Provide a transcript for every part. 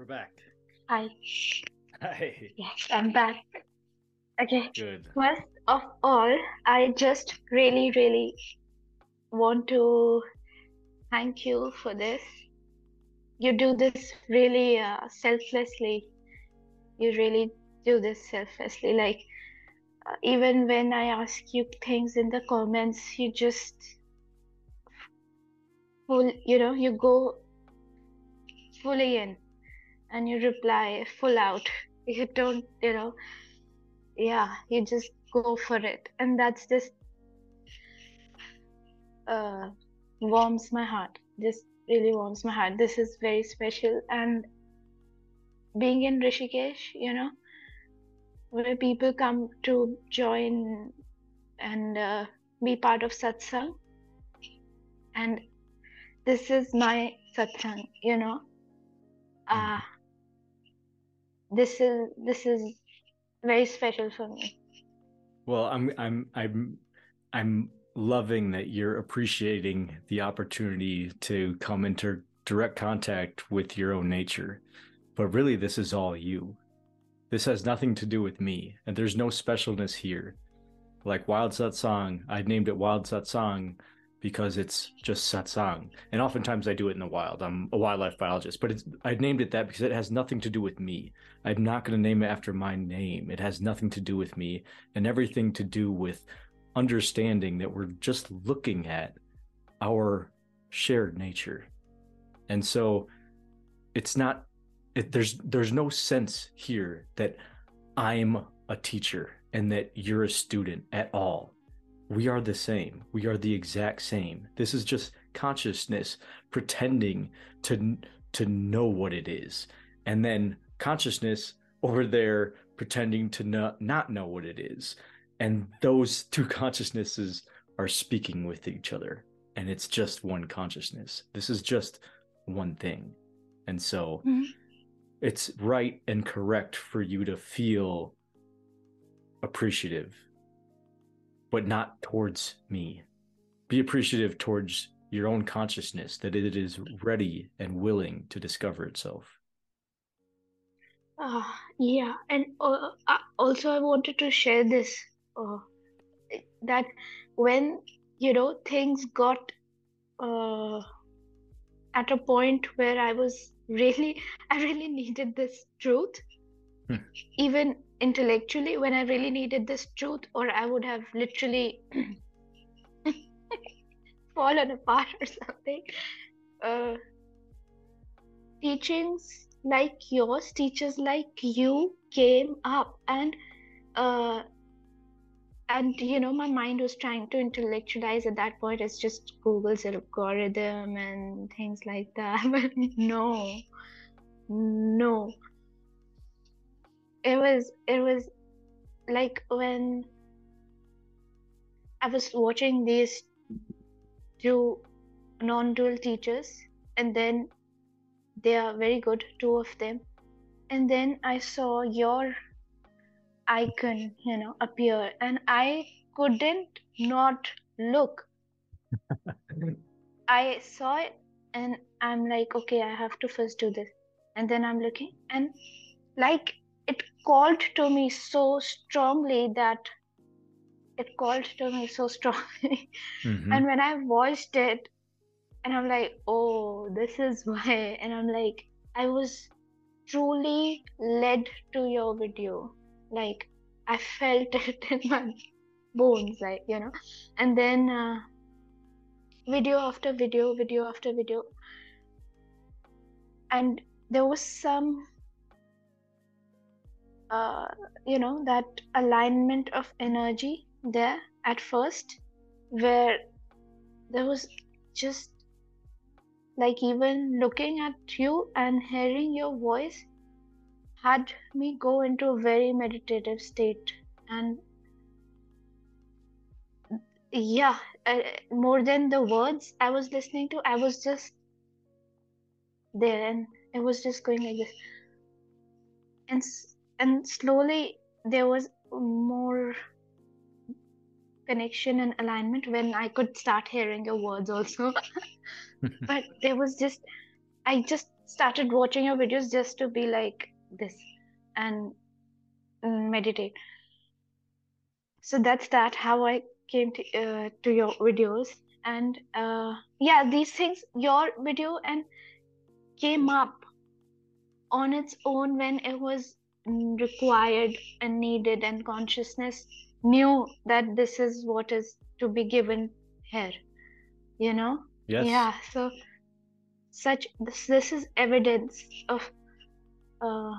We're back. Hi. Hi. Yes, I'm back. Okay. Good. First of all, I just really, really want to thank you for this. You do this really uh, selflessly. You really do this selflessly. Like, uh, even when I ask you things in the comments, you just full, you know, you go fully in and you reply full out. You don't, you know, yeah, you just go for it. And that's just uh, warms my heart. Just really warms my heart. This is very special. And being in Rishikesh, you know, where people come to join and uh, be part of satsang. And this is my satsang, you know. Uh, this is this is very special for me. Well, I'm I'm I'm I'm loving that you're appreciating the opportunity to come into direct contact with your own nature. But really this is all you. This has nothing to do with me, and there's no specialness here. Like Wild Satsang, I named it Wild Satsang because it's just satsang. And oftentimes I do it in the wild. I'm a wildlife biologist, but I named it that because it has nothing to do with me. I'm not going to name it after my name. It has nothing to do with me and everything to do with understanding that we're just looking at our shared nature. And so it's not it, there's there's no sense here that I'm a teacher and that you're a student at all we are the same. We are the exact same. This is just consciousness pretending to to know what it is, and then consciousness over there pretending to not not know what it is, and those two consciousnesses are speaking with each other, and it's just one consciousness. This is just one thing, and so mm-hmm. it's right and correct for you to feel appreciative but not towards me. Be appreciative towards your own consciousness that it is ready and willing to discover itself. Uh, yeah, and uh, also I wanted to share this uh, that when you know things got uh, at a point where I was really, I really needed this truth, hmm. even intellectually when I really needed this truth, or I would have literally fallen apart or something. Uh, teachings like yours, teachers like you came up and uh, and you know my mind was trying to intellectualize at that point. It's just google's algorithm and things like that. But no no it was it was like when I was watching these two non-dual teachers and then they are very good two of them. And then I saw your icon you know appear and I couldn't not look. I saw it and I'm like okay I have to first do this. And then I'm looking and like it called to me so strongly that it called to me so strongly. Mm-hmm. and when i voiced it and i'm like oh this is why and i'm like i was truly led to your video. Like i felt it in my bones like you know? And then uh, video after video video after video. And there was some uh, you know that alignment of energy there at first where there was just like even looking at you and hearing your voice had me go into a very meditative state. And yeah uh, more than the words i was listening to i was just there and it was just going like this. And and slowly there was more connection and alignment when I could start hearing your words also. but there was just I just started watching your videos just to be like this and meditate. So that's that how I came to uh, to your videos and uh, yeah these things your video and came up on its own when it was required and needed and consciousness knew that this is what is to be given here you know? Yes. Yeah so such this, this is evidence of uh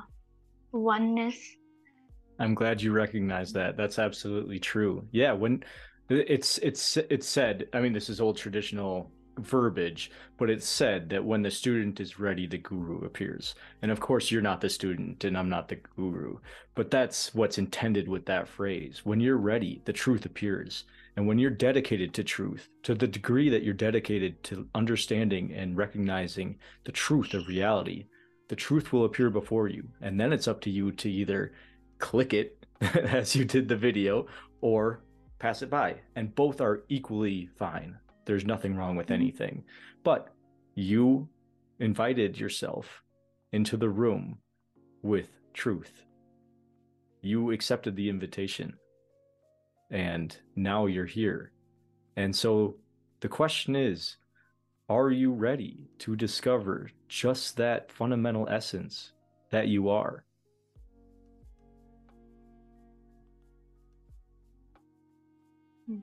oneness. I'm glad you recognize that. That's absolutely true. Yeah when it's it's it's said i mean this is old traditional verbiage, but it's said that when the student is ready, the guru appears. And of course, you're not the student and I'm not the guru, but that's what's intended with that phrase. When you're ready, the truth appears. And when you're dedicated to truth, to the degree that you're dedicated to understanding and recognizing the truth of reality, the truth will appear before you. And then it's up to you to either click it as you did the video or pass it by. And both are equally fine. There's nothing wrong with mm-hmm. anything. But you invited yourself into the room with truth. You accepted the invitation. And now you're here. And so the question is are you ready to discover just that fundamental essence that you are? Hmm.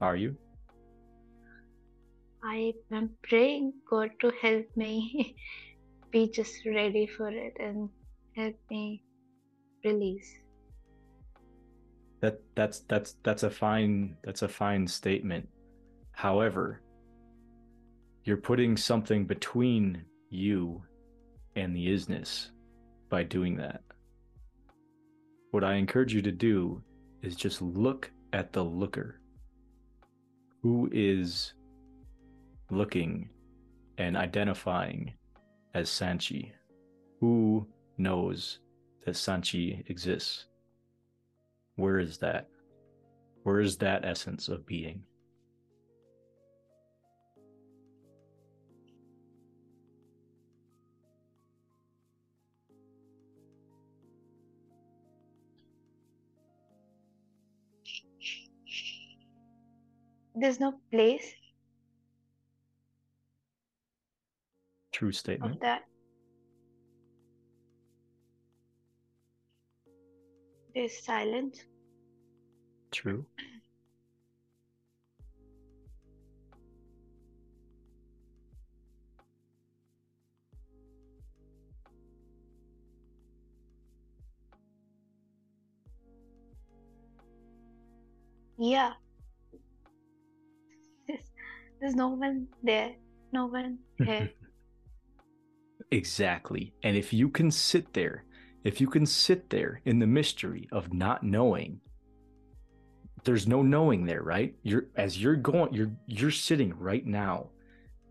Are you? I am praying God to help me be just ready for it and help me release. That that's that's that's a fine that's a fine statement. However, you're putting something between you and the isness by doing that. What I encourage you to do is just look at the looker. Who is looking and identifying as Sanchi. Who knows that Sanchi exists? Where is that? Where is that essence of being? There's no place True statement. Of that. There's silence. True. Yeah. There's no one there. No one here. Exactly. And if you can sit there, if you can sit there in the mystery of not knowing, there's no knowing there, right? You're as you're going, you're you're sitting right now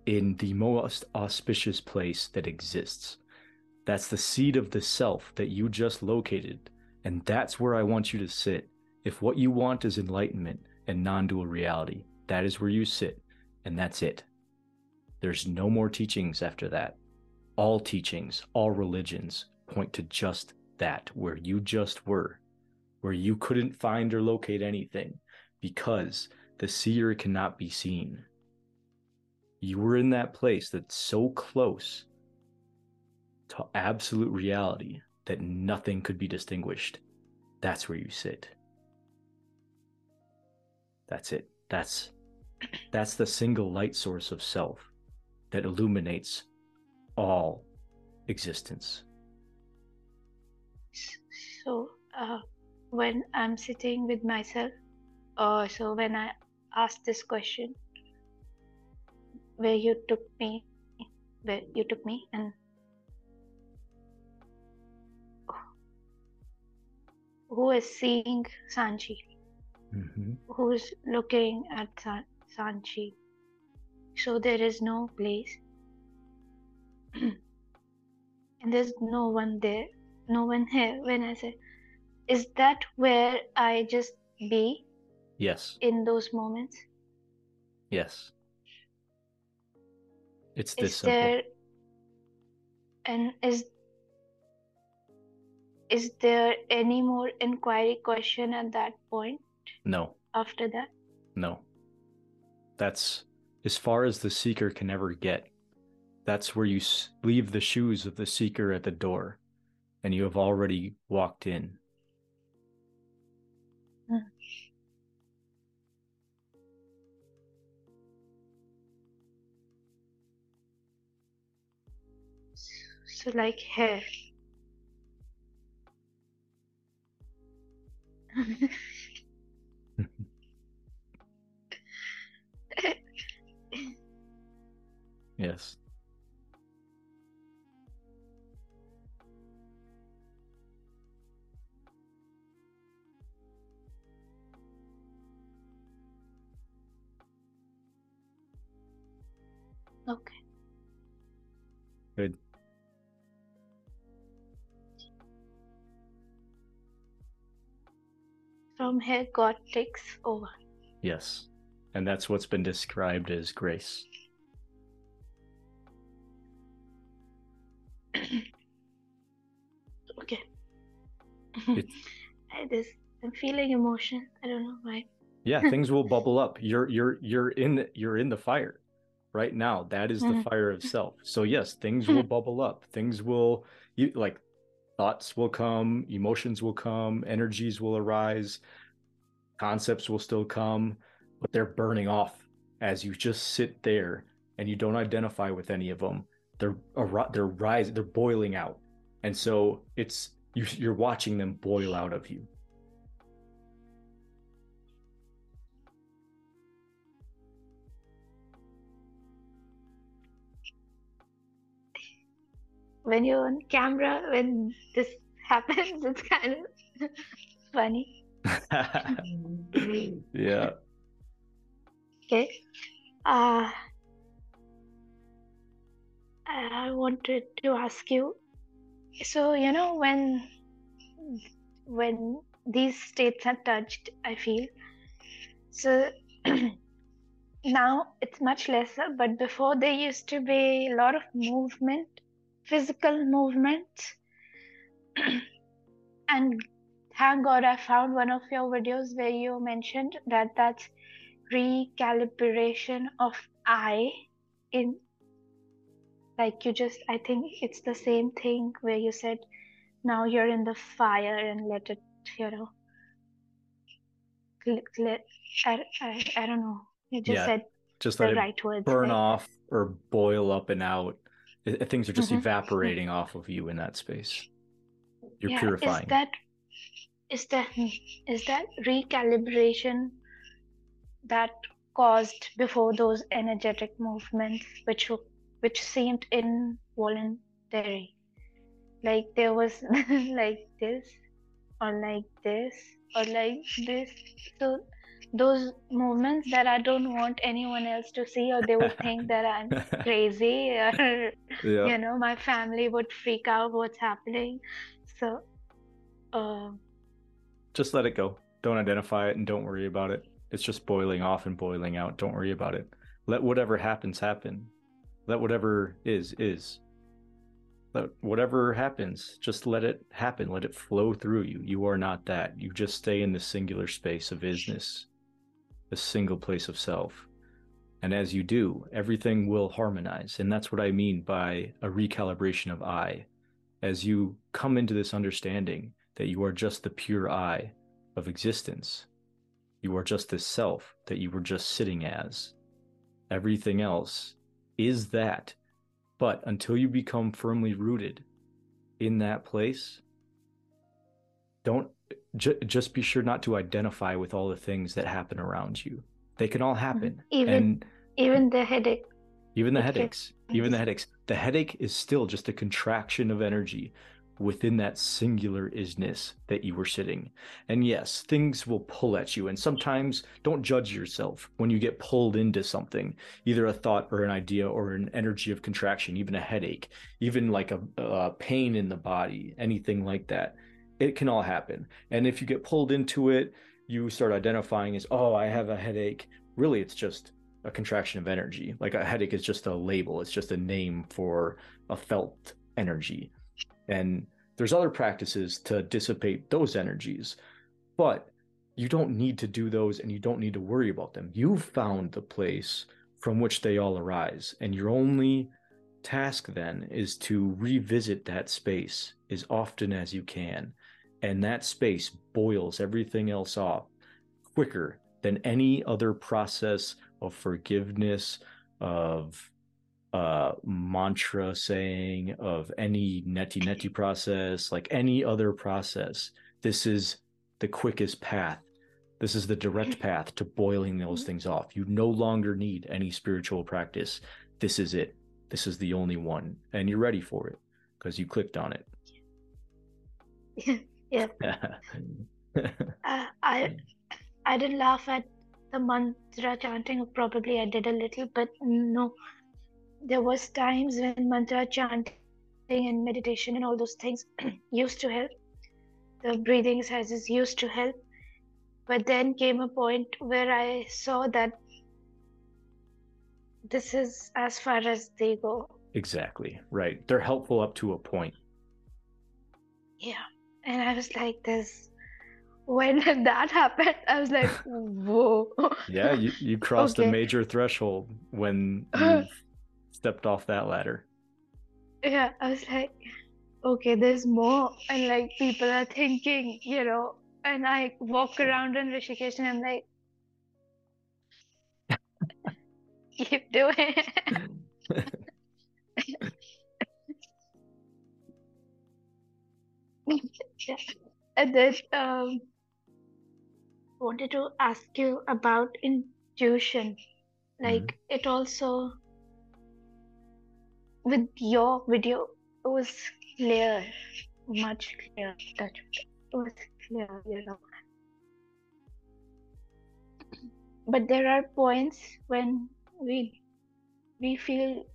in the most auspicious place that exists. That's the seed of the self that you just located. And that's where I want you to sit. If what you want is enlightenment and non dual reality, that is where you sit. And that's it. There's no more teachings after that all teachings, all religions point to just that, where you just were, where you couldn't find or locate anything because the seer cannot be seen. You were in that place that's so close to absolute reality that nothing could be distinguished. That's where you sit. That's it. That's that's the single light source of self that illuminates all existence. So, uh, when I'm sitting with myself, uh, so when I asked this question, where you took me, where you took me, and who is seeing Sanchi? Mm-hmm. Who is looking at San- Sanchi? So there is no place and there's no one there, no one here. When I say, is that where I just be? Yes. In those moments? Yes. It's this is simple. there And is is there any more inquiry question at that point No, after that? no. That's as far as the seeker can ever get. That's where you leave the shoes of the seeker at the door, and you have already walked in. So like hair. Yes. Okay. Good. From here, God takes over. Yes. And that's what's been described as grace. Okay. I just I'm feeling emotion. I don't know why. Yeah, things will bubble up. You're you're you're in you're in the fire right now. That is the Mhm. fire of self. So yes, things will bubble up. Things will you like thoughts will come, emotions will come, energies will arise, concepts will still come, but they're burning off as you just sit there and you don't identify with any of them. They're they're rising, they're boiling out. And so it's you you're watching them boil out of you. When you're on camera, when this happens, it's kind of funny. yeah. Okay. Uh, I wanted to ask you. So you know when when these states are touched, I feel so. now it's much lesser, but before there used to be a lot of movement, physical movement, and thank God I found one of your videos where you mentioned that that's recalibration of I in like you just I think it's the same thing where you said now you're in the fire and let it you know let, let I, I, I don't know you just Yeah, said Just the let it right words burn right? off or boil up and out. Things are just Mhm. evaporating off of you in that space. You're yeah, purifying. Is that is that is that recalibration that caused before those energetic movements, which which seemed involuntary, like there was like this, or like this, or like this. So those movements that I don't want anyone else to see, or they would think that I'm crazy, or yeah. you know my family would freak out what's happening so uh, Just let it go. Don't identify it and don't worry about it. It's just boiling off and boiling out. Don't worry about it. Let whatever happens happen. Let whatever is is. Let whatever happens, just let it happen. Let it flow through you. You are not that. You just stay in the singular space of isness, the single place of self. And as you do, everything will harmonize. And that's what I mean by a recalibration of I. As you come into this understanding that you are just the pure I of existence, you are just the self that you were just sitting as. Everything else is that. But until you become firmly rooted in that place, don't ju- just be sure not to identify with all the things that happen around you. They can all mm-hmm. happen. Even- and even the headache even the Okay. headaches, even the headaches, the headache is still just a contraction of energy within that singular isness that you were sitting. And yes, things will pull at you. And sometimes don't judge yourself when you get pulled into something, either a thought or an idea or an energy of contraction, even a headache, even like a, a pain in the body, anything like that. It can all happen. And if you get pulled into it, you start identifying as, oh, I have a headache. Really, it's just a contraction of energy. Like a headache is just a label, it's just a name for a felt energy. And there's other practices to dissipate those energies, but you don't need to do those and you don't need to worry about them. You've found the place from which they all arise, and your only task then is to revisit that space as often as you can. And that space boils everything else off quicker than any other process of forgiveness, of uh, mantra saying, of any neti neti process, like any other process. This is the quickest path. This is the direct path to boiling those things off. You no longer need any spiritual practice. This is it. This is the only one. And you're ready for it because you clicked on it. yeah. uh, I I didn't laugh at the mantra chanting. Probably I did a little, but no. There was times when mantra chanting and meditation and all those things used to help. The breathing exercises used to help. But then came a point where I saw that this is as far as they go. Exactly. Right. They're helpful up to a point. Yeah. And I was like, this when that happened, I was like, whoa. Yeah, you, you crossed okay. a major threshold when you stepped off that ladder. Yeah, I was like, okay, there's more. And like people are thinking, you know, and I walk around in Rishikesh and I'm like, keep doing And then um, wanted to ask you about intuition. Like mm-hmm. it also with your video it was clear, much clearer. That it was clear, you know. But there are points when we we feel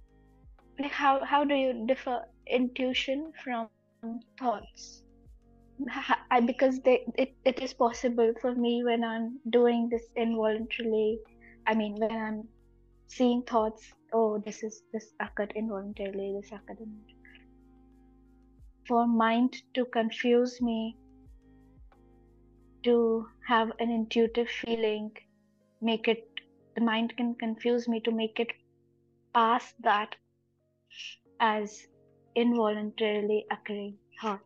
like how how do you differ intuition from thoughts I, because they it, it is possible for me when i'm doing this involuntarily i mean when i'm seeing thoughts oh this is this occurred involuntarily this occurred involuntarily. for mind to confuse me to have an intuitive feeling make it the mind can confuse me to make it pass that as involuntarily occurring thought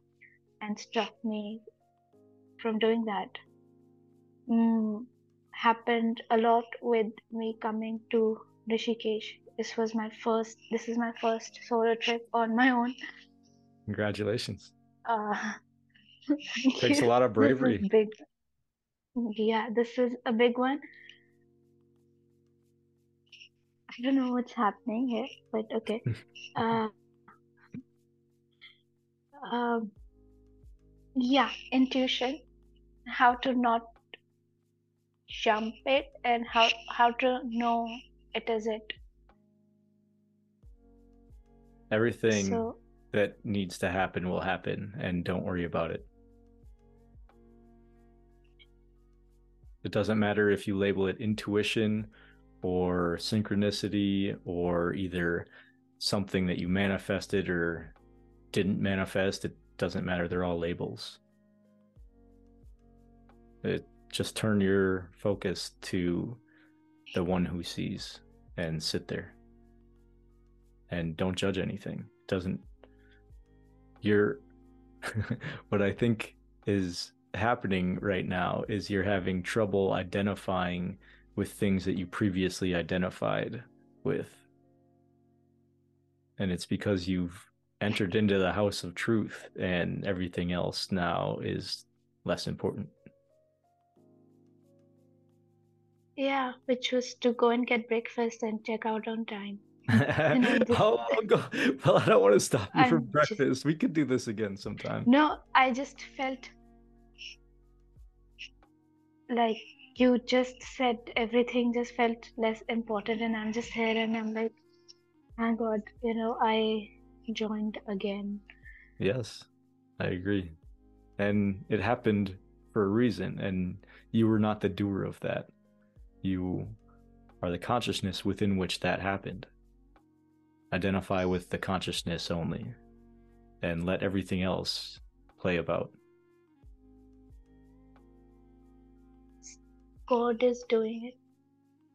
and stop me from doing that. Mm, happened a lot with me coming to Rishikesh. This was my first. This is my first solo trip on my own. Congratulations. Uh, Takes a lot of bravery. Big. Yeah, this is a big one. I don't know what's happening here, but okay. uh, um, yeah, intuition, how to not jump it, and how how to know it is it. Everything so, that needs to happen will happen, and don't worry about it. It doesn't matter if you label it intuition or synchronicity or either something that you manifested or didn't manifest, it doesn't matter. They're all labels. It just turn your focus to the one who sees and sit there and don't judge anything. It doesn't you're what I think is happening right now is you're having trouble identifying with things that you previously identified with. And it's because you've entered into the house of truth and everything else now is less important. Yeah, which was to go and get breakfast and check out on time. oh, go. well, I don't want to stop you from breakfast. Just... We could do this again sometime. No, I just felt like you just said everything just felt less important and i'm just here and i'm like thank god you know i joined again yes i agree and it happened for a reason and you were not the doer of that you are the consciousness within which that happened identify with the consciousness only and let everything else play about. God is doing it.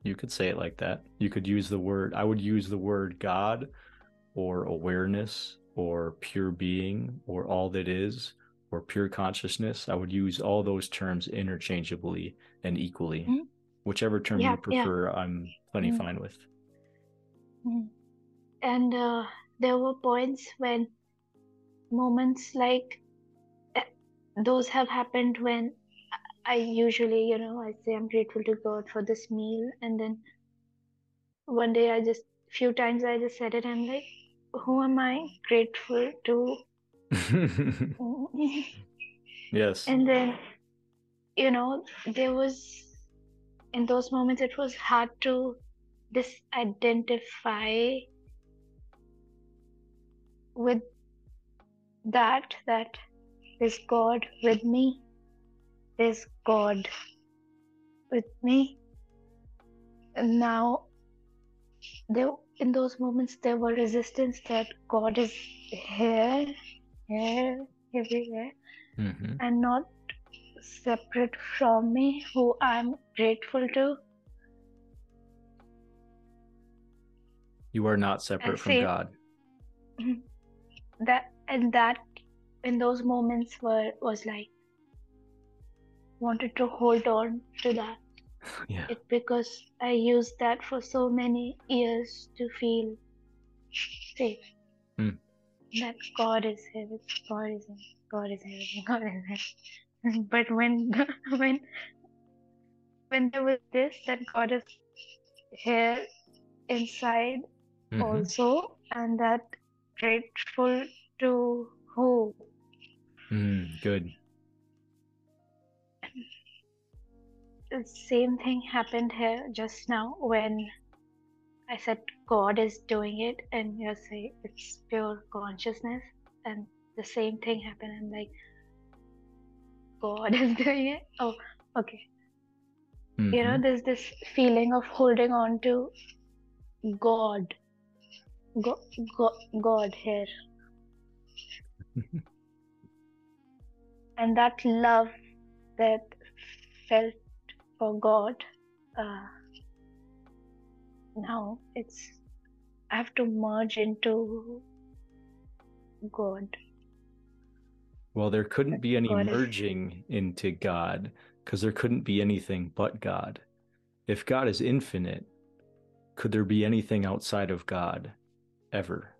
You could say it like that. You could use the word, I would use the word God or awareness or pure being or all that is or pure consciousness. I would use all those terms interchangeably and equally. Mhm. Whichever term Yeah, you yeah. prefer, I'm plenty Mm. fine with. Mm. And uh, there were points when moments like eh, those have happened when I usually, you know, I say I'm grateful to God for this meal, and then one day I just, few times I just said it, I'm like, who am I grateful to? yes. And then, you know, there was, in those moments, it was hard to disidentify with that, that is God with me, there's God with me. And now, there, in those moments, there were resistance that God is here, here, everywhere hmm and not separate from me, who I'm grateful to. You are not separate from God. That and that in those moments were was like wanted to hold on to that Yeah. it because I used that for so many years to feel safe. Hmm. That God is here, God is here, God is here, God is here. But when when when there was this, that God is here inside Mhm. also, and that grateful to who Mm, good. Same thing happened here just now when I said God is doing it, and you say it's pure consciousness, and the same thing happened. I'm like, God is doing it. Oh, okay. You know, Mhm. there's this feeling of holding on to God, God, God, God here, and that love that felt for God. Uh, now it's I have to merge into God. Well, there couldn't be any God is- merging into God because there couldn't be anything but God. If God is infinite, could there be anything outside of God ever?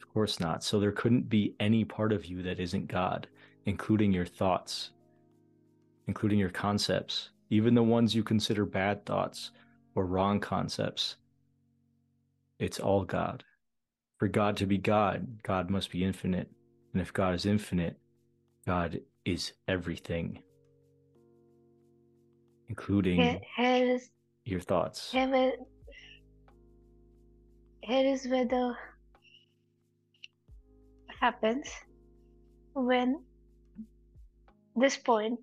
Of course not. So there couldn't be any part of you that isn't God, including your thoughts, including your concepts, even the ones you consider bad thoughts or wrong concepts. It's all God. For God to be God, God must be infinite. And if God is infinite, God is everything, including Here, here is your thoughts. here is where the happens when this point,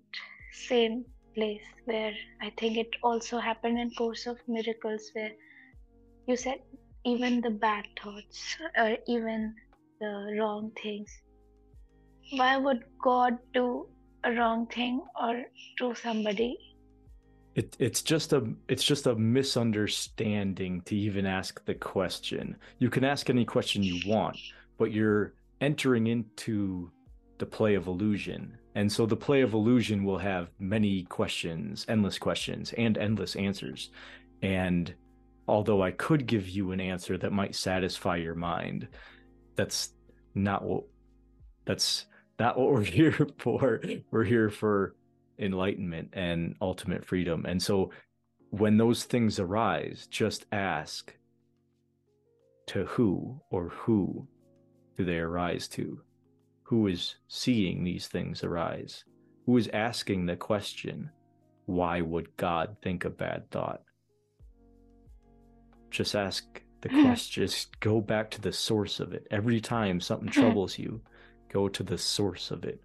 same place where I think it also happened in Course of Miracles, where you said even the bad thoughts or even the wrong things. Why would God do a wrong thing or to somebody? It, it's just a it's just a misunderstanding to even ask the question. You can ask any question you want, but you're entering into the play of illusion. And so the play of illusion will have many questions, endless questions, and endless answers. And although I could give you an answer that might satisfy your mind, that's not what that's not what we're here for. We're here for enlightenment and ultimate freedom. And so when those things arise, just ask to who or who do they arise to? Who is seeing these things arise? Who is asking the question, why would God think a bad thought? Just ask the mm-hmm. question, just go back to the source of it. Every time something mm-hmm. troubles you, go to the source of it.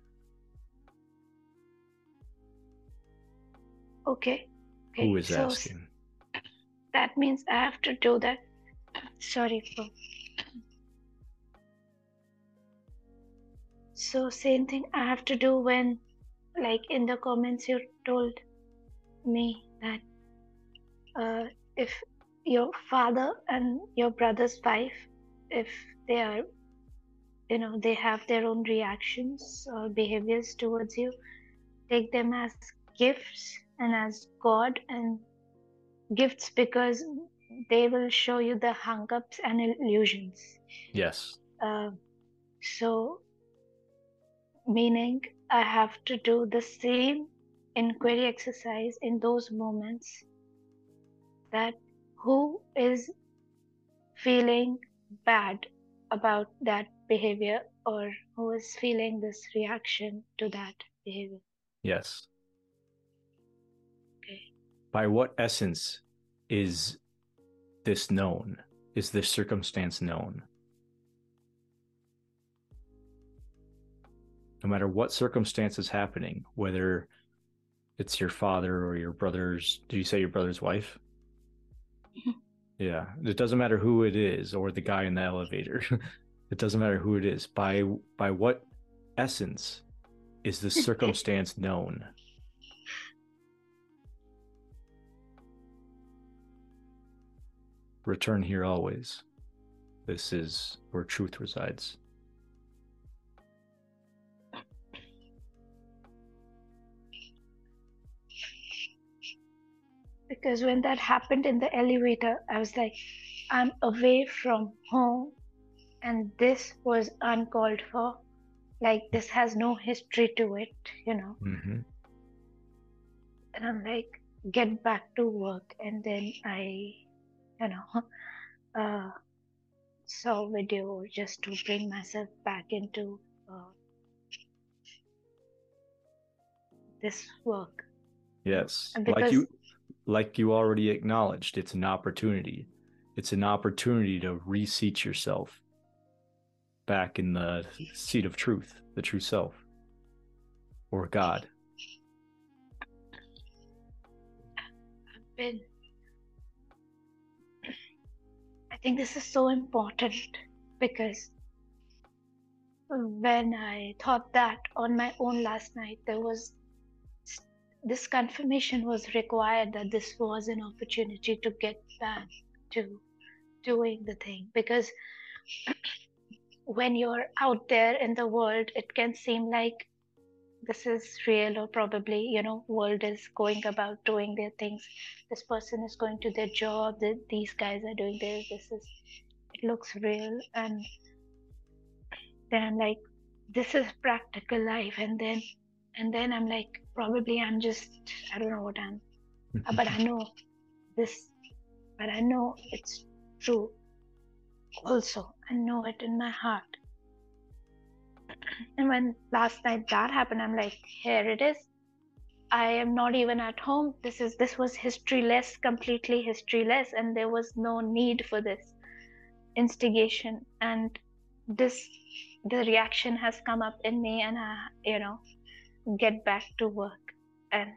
Okay. okay. Who is so asking? that means I have to do that. Sorry for so same thing I have to do when, like in the comments, you told me that uh, if your father and your brother's wife, if they are, you know, they have their own reactions or behaviors towards you, take them as gifts and as God and gifts because they will show you the hang-ups and illusions. Yes. Uh, so, meaning I have to do the same inquiry exercise in those moments that who is feeling bad about that behavior or who is feeling this reaction to that behavior. Yes. Okay. By what essence is this known? Is this circumstance known? No matter what circumstance is happening, whether it's your father or your brother's, do you say your brother's wife? Mhm. Yeah, it doesn't matter who it is or the guy in the elevator. it doesn't matter who it is. By by what essence is the circumstance known? Return here always. This is where truth resides. Because when that happened in the elevator, I was like, I'm away from home and this was uncalled for. Like, this has no history to it, you know. hmm And I'm like, get back to work. And then I, you know, uh, saw video just to bring myself back into uh, this work. Yes. And Like because you like you already acknowledged, it's an opportunity. It's an opportunity to reseat yourself back in the seat of truth, the true self, or God. I've been, I think this is so important because when I thought that on my own last night, there was this confirmation was required that this was an opportunity to get back to doing the thing. Because when you're out there in the world it can seem like this is real or probably you know world is going about doing their things. This person is going to their job th- these guys are doing this this is it looks real. And then i'm like this is practical life. And then and then i'm like probably i'm just i don't know what i'm uh, but i know this but i know it's true also. I know it in my heart. And when last night that happened i'm like here it is. I am not even at home. This is this was historyless completely historyless and there was no need for this instigation. And this the reaction has come up in me and i you know get back to work and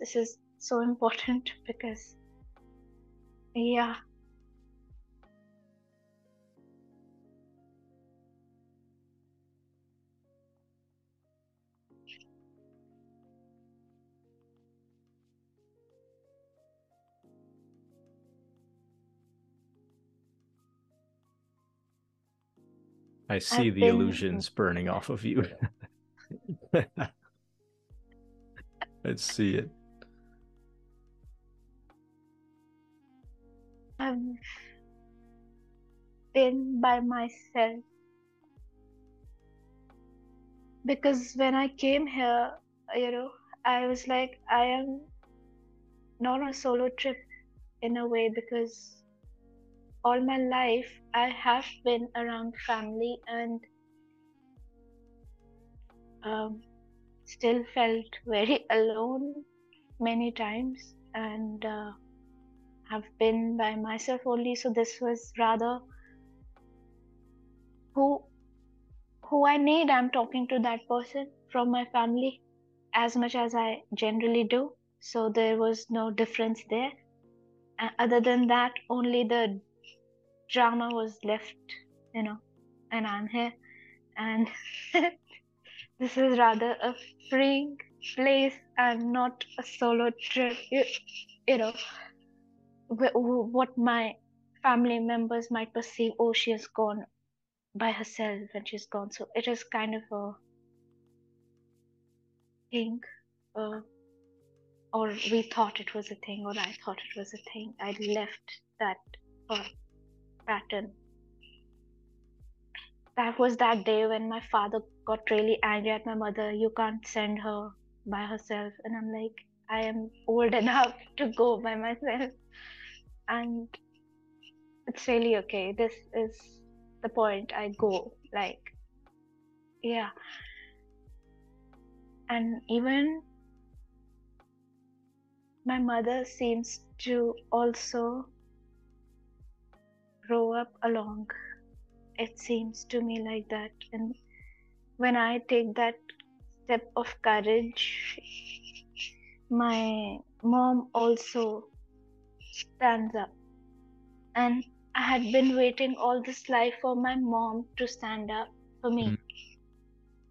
this is so important because yeah I see I've the been- illusions burning off of you. I see it. I've been by myself because when I came here, you know, I was like, I am not on a solo trip in a way because all my life I have been around family and um, still felt very alone many times and uh, have been by myself only. So this was rather who who i need. I'm talking to that person from my family as much as i generally do. So there was no difference there. Other than that only the drama was left, you know, and I'm here. And this is rather a freeing place and not a solo trip. You, you know, what my family members might perceive, oh, she has gone by herself and she's gone. So it is kind of a thing. Uh, or we thought it was a thing, or I thought it was a thing. I left that pattern. That was that day when my father got really angry at my mother. You can't send her by herself. And I'm like, I am old enough to go by myself. And it's really okay. This is the point. I go. Like, yeah. And even my mother seems to also grow up along. It seems to me like that. And when I take that step of courage, my mom also stands up. And I had been waiting all this life for my mom to stand up for me. Mm.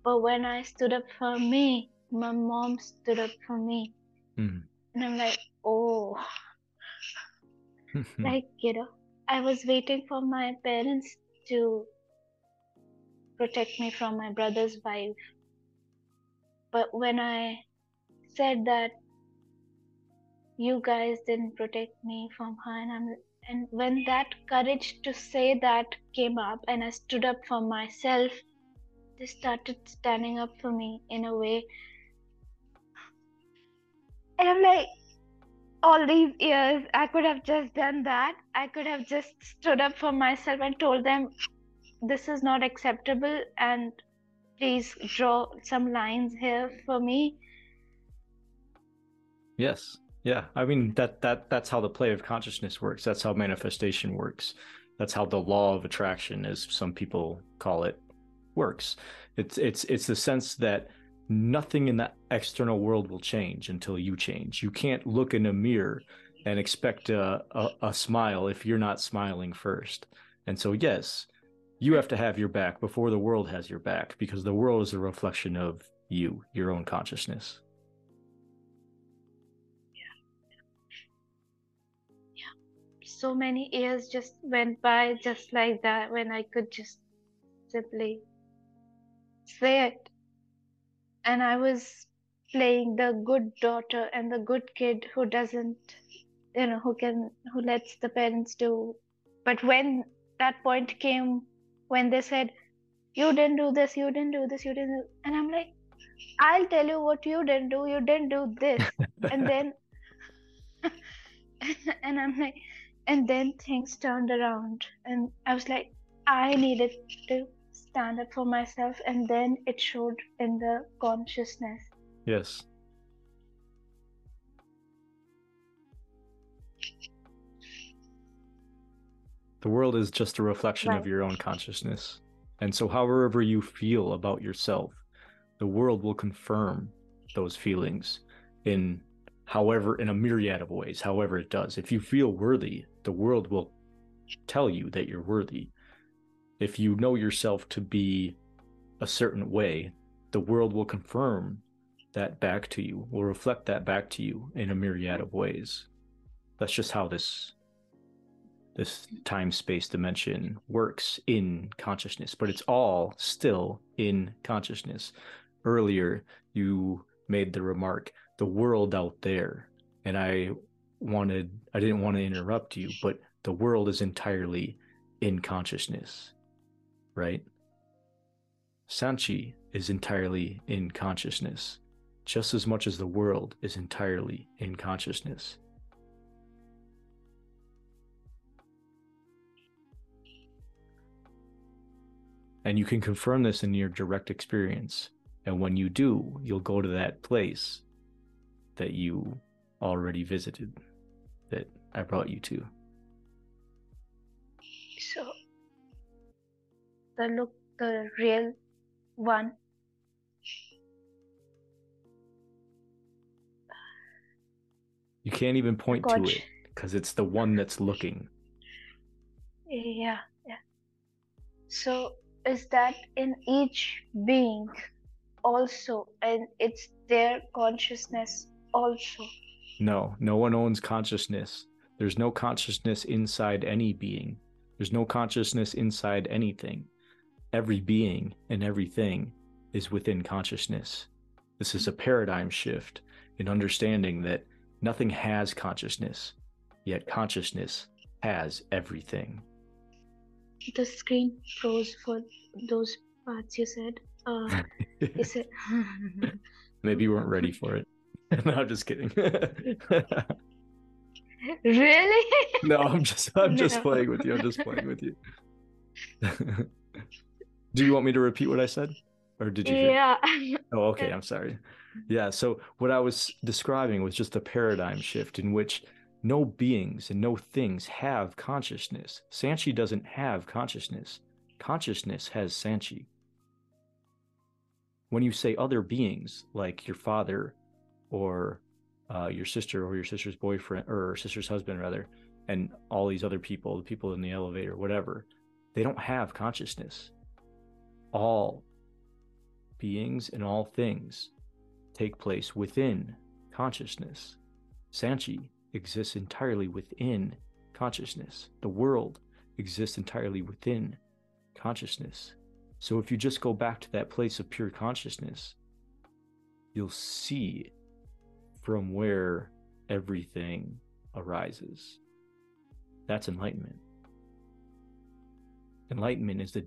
But when I stood up for me, my mom stood up for me. Mm. And I'm like, oh, like, you know, I was waiting for my parents to protect me from my brother's wife. But when I said that you guys didn't protect me from her, and I'm and when that courage to say that came up and I stood up for myself, they started standing up for me in a way and I'm like, all these years, I could have just done that. I could have just stood up for myself and told them, this is not acceptable, and please draw some lines here for me. Yes. Yeah. I mean that that that's how the play of consciousness works. That's how manifestation works. That's how the law of attraction, as some people call it, works. It's it's it's the sense that nothing in the external world will change until you change. You can't look in a mirror and expect a, a, a, smile if you're not smiling first. And so, yes, you have to have your back before the world has your back because the world is a reflection of you, your own consciousness. Yeah. Yeah. So many years just went by just like that when I could just simply say it and I was playing the good daughter and the good kid who doesn't, you know, who can, who lets the parents do. But when that point came, when they said, you didn't do this, you didn't do this, you didn't, and I'm like, I'll tell you what you didn't do, you didn't do this. and then, and I'm like, and then things turned around. And I was like, I needed to stand up for myself and then it showed in the consciousness. Yes. The world is just a reflection right. of your own consciousness. And so however you feel about yourself the world will confirm those feelings in however in a myriad of ways however it does. If you feel worthy the world will tell you that you're worthy if you know yourself to be a certain way, the world will confirm that back to you, will reflect that back to you in a myriad of ways. That's just how this this time space dimension works in consciousness, but it's all still in consciousness. Earlier, you made the remark, the world out there. And I wanted, I didn't want to interrupt you, but the world is entirely in consciousness right? Sanchi is entirely in consciousness, just as much as the world is entirely in consciousness. And you can confirm this in your direct experience. And when you do, you'll go to that place that you already visited, that I brought you to. So, the look the real one you can't even point to it because it's the one that's looking Yeah, yeah. So is that in each being also, and it's their consciousness also? No, no one owns consciousness. There's no consciousness inside any being. There's no consciousness inside anything. Every being and everything is within consciousness. This is a paradigm shift in understanding that nothing has consciousness, yet consciousness has everything. The screen froze for those parts you said. Uh, you said. Maybe you weren't ready for it. no, I'm just kidding. really? no, I'm just I'm just No. playing with you. I'm just playing with you. Do you want me to repeat what I said? Or did you hear? Yeah. Oh, okay. I'm sorry. Yeah. So what I was describing was just a paradigm shift in which no beings and no things have consciousness. Sanchi doesn't have consciousness. Consciousness has Sanchi. When you say other beings, like your father or uh, your sister or your sister's boyfriend or sister's husband, rather, and all these other people, the people in the elevator, whatever, they don't have consciousness. All beings and all things take place within consciousness. Sanchi exists entirely within consciousness. The world exists entirely within consciousness. So if you just go back to that place of pure consciousness, you'll see from where everything arises. That's enlightenment. Enlightenment is the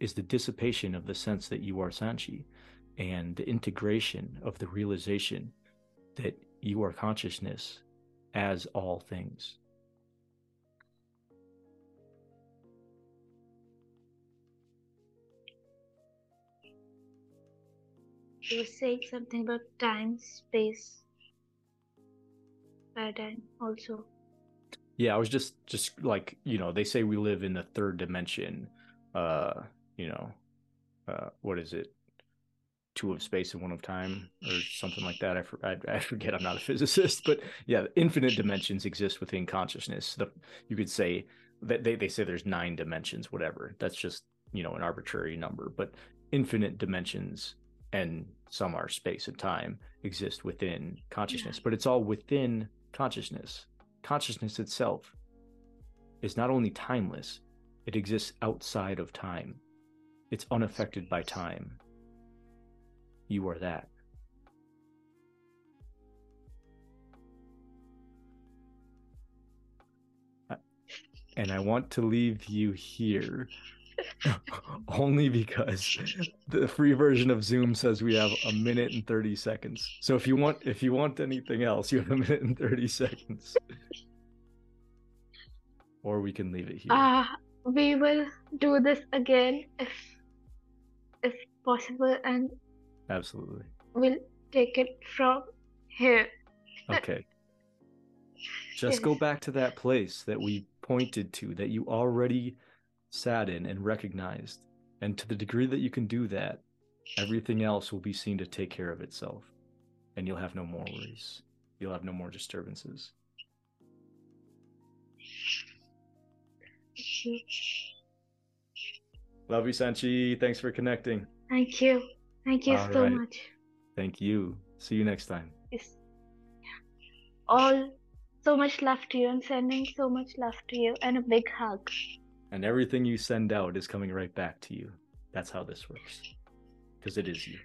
is the dissipation of the sense that you are Sanchi and the integration of the realization that you are consciousness as all things. You were saying something about time, space, paradigm also. Yeah, I was just just like, you know, they say we live in the third dimension. Uh, you know, uh what is it? Two of space and one of time or something like that. I, for, I, I forget. I'm not a physicist, but yeah, infinite dimensions exist within consciousness. The you could say that they, they say there's nine dimensions, whatever. That's just, you know, an arbitrary number, but infinite dimensions and some are space and time exist within consciousness, but it's all within consciousness. Consciousness itself is not only timeless, it exists outside of time. It's unaffected by time. You are that. And I want to leave you here only because the free version of Zoom says we have a minute and 30 seconds. So if you want if you want anything else, you have a minute and 30 seconds. Or we can leave it here. Uh, we will do this again if if possible and Absolutely. we'll take it from here. Okay. Just go back to that place that we pointed to, that you already sat in and recognized. And to the degree that you can do that, everything else will be seen to take care of itself. And you'll have no more worries. You'll have no more disturbances. Love you, Sanchi. Thanks for connecting. Thank you. Thank you All so right. much. Thank you. See you next time. Yes. All so much love to you. I'm sending so much love to you and a big hug. And everything you send out is coming right back to you. That's how this works. Because it is you.